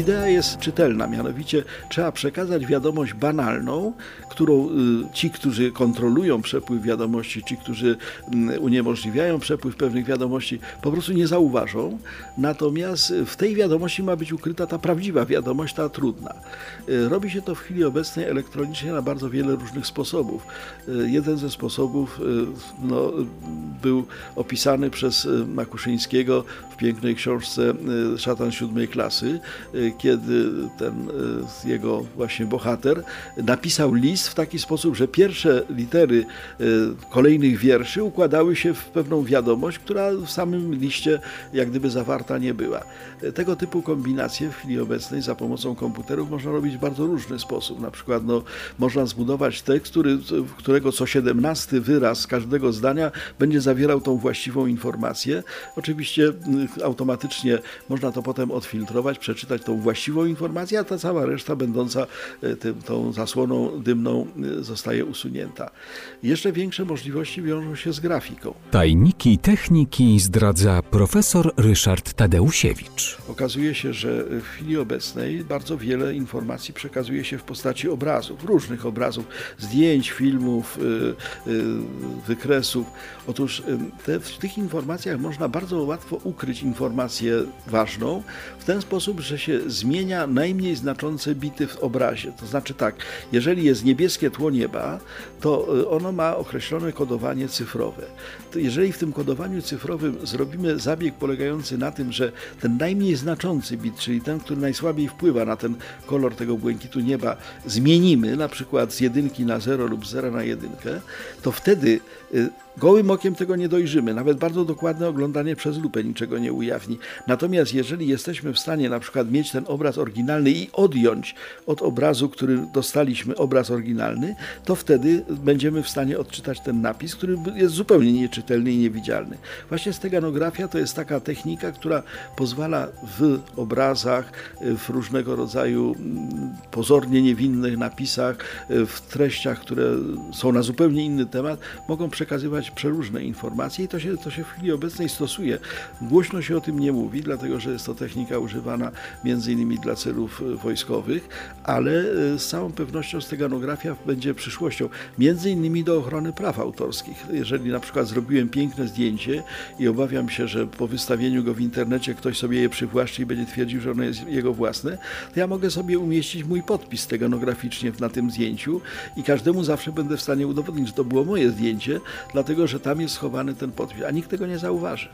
Idea jest czytelna, mianowicie trzeba przekazać wiadomość banalną, którą y, ci, którzy kontrolują przepływ wiadomości, ci, którzy mm, uniemożliwiają przepływ pewnych wiadomości, po prostu nie zauważą. Natomiast w tej wiadomości ma być ukryta ta prawdziwa wiadomość, ta trudna. Y, robi się to w chwili obecnej elektronicznie na bardzo wiele różnych sposobów. Y, jeden ze sposobów no, był opisany przez Makuszyńskiego w pięknej książce Szatan siódmej klasy, kiedy ten jego właśnie bohater napisał list w taki sposób, że pierwsze litery kolejnych wierszy układały się w pewną wiadomość, która w samym liście jak gdyby zawarta nie była. Tego typu kombinacje w chwili obecnej za pomocą komputerów można robić w bardzo różny sposób. Na przykład no, można zbudować tekst, który, którego co 17 wyraz każdego zdania będzie zawierał tą właściwą informację. Oczywiście automatycznie można to potem odfiltrować, przeczytać tą właściwą informację, a ta cała reszta będąca e, tym, tą zasłoną dymną e, zostaje usunięta. Jeszcze większe możliwości wiążą się z grafiką. Tajniki techniki zdradza profesor Ryszard Tadeusiewicz. Okazuje się, że w chwili obecnej bardzo wiele informacji przekazuje się w postaci obrazów, różnych obrazów, zdjęć, filmów, e, wykresów. Otóż te, w tych informacjach można bardzo łatwo ukryć informację ważną w ten sposób, że się zmienia najmniej znaczące bity w obrazie. To znaczy tak, jeżeli jest niebieskie tło nieba, to y, ono ma określone kodowanie cyfrowe. To jeżeli w tym kodowaniu cyfrowym zrobimy zabieg polegający na tym, że ten najmniej znaczący bit, czyli ten, który najsłabiej wpływa na ten kolor tego błękitu nieba, zmienimy na przykład z jedynki na 0 lub 0 na jedynkę, to wtedy y, Gołym okiem tego nie dojrzymy. Nawet bardzo dokładne oglądanie przez lupę niczego nie ujawni. Natomiast jeżeli jesteśmy w stanie na przykład mieć ten obraz oryginalny i odjąć od obrazu, który dostaliśmy, obraz oryginalny, to wtedy będziemy w stanie odczytać ten napis, który jest zupełnie nieczytelny i niewidzialny. Właśnie steganografia to jest taka technika, która pozwala w obrazach, w różnego rodzaju mm, pozornie niewinnych napisach, w treściach, które są na zupełnie inny temat, mogą przekazywać przeróżne informacje i to się, to się w chwili obecnej stosuje. Głośno się o tym nie mówi, dlatego że jest to technika używana między innymi dla celów e, wojskowych, ale e, z całą pewnością steganografia będzie przyszłością, między innymi do ochrony praw autorskich. Jeżeli na przykład zrobiłem piękne zdjęcie i obawiam się, że po wystawieniu go w internecie ktoś sobie je przywłaszczy i będzie twierdził, że ono jest jego własne, to ja mogę sobie umieścić mój podpis steganograficznie na tym zdjęciu i każdemu zawsze będę w stanie udowodnić, że to było moje zdjęcie, dlatego dlatego że tam jest schowany ten podpis, a nikt tego nie zauważy.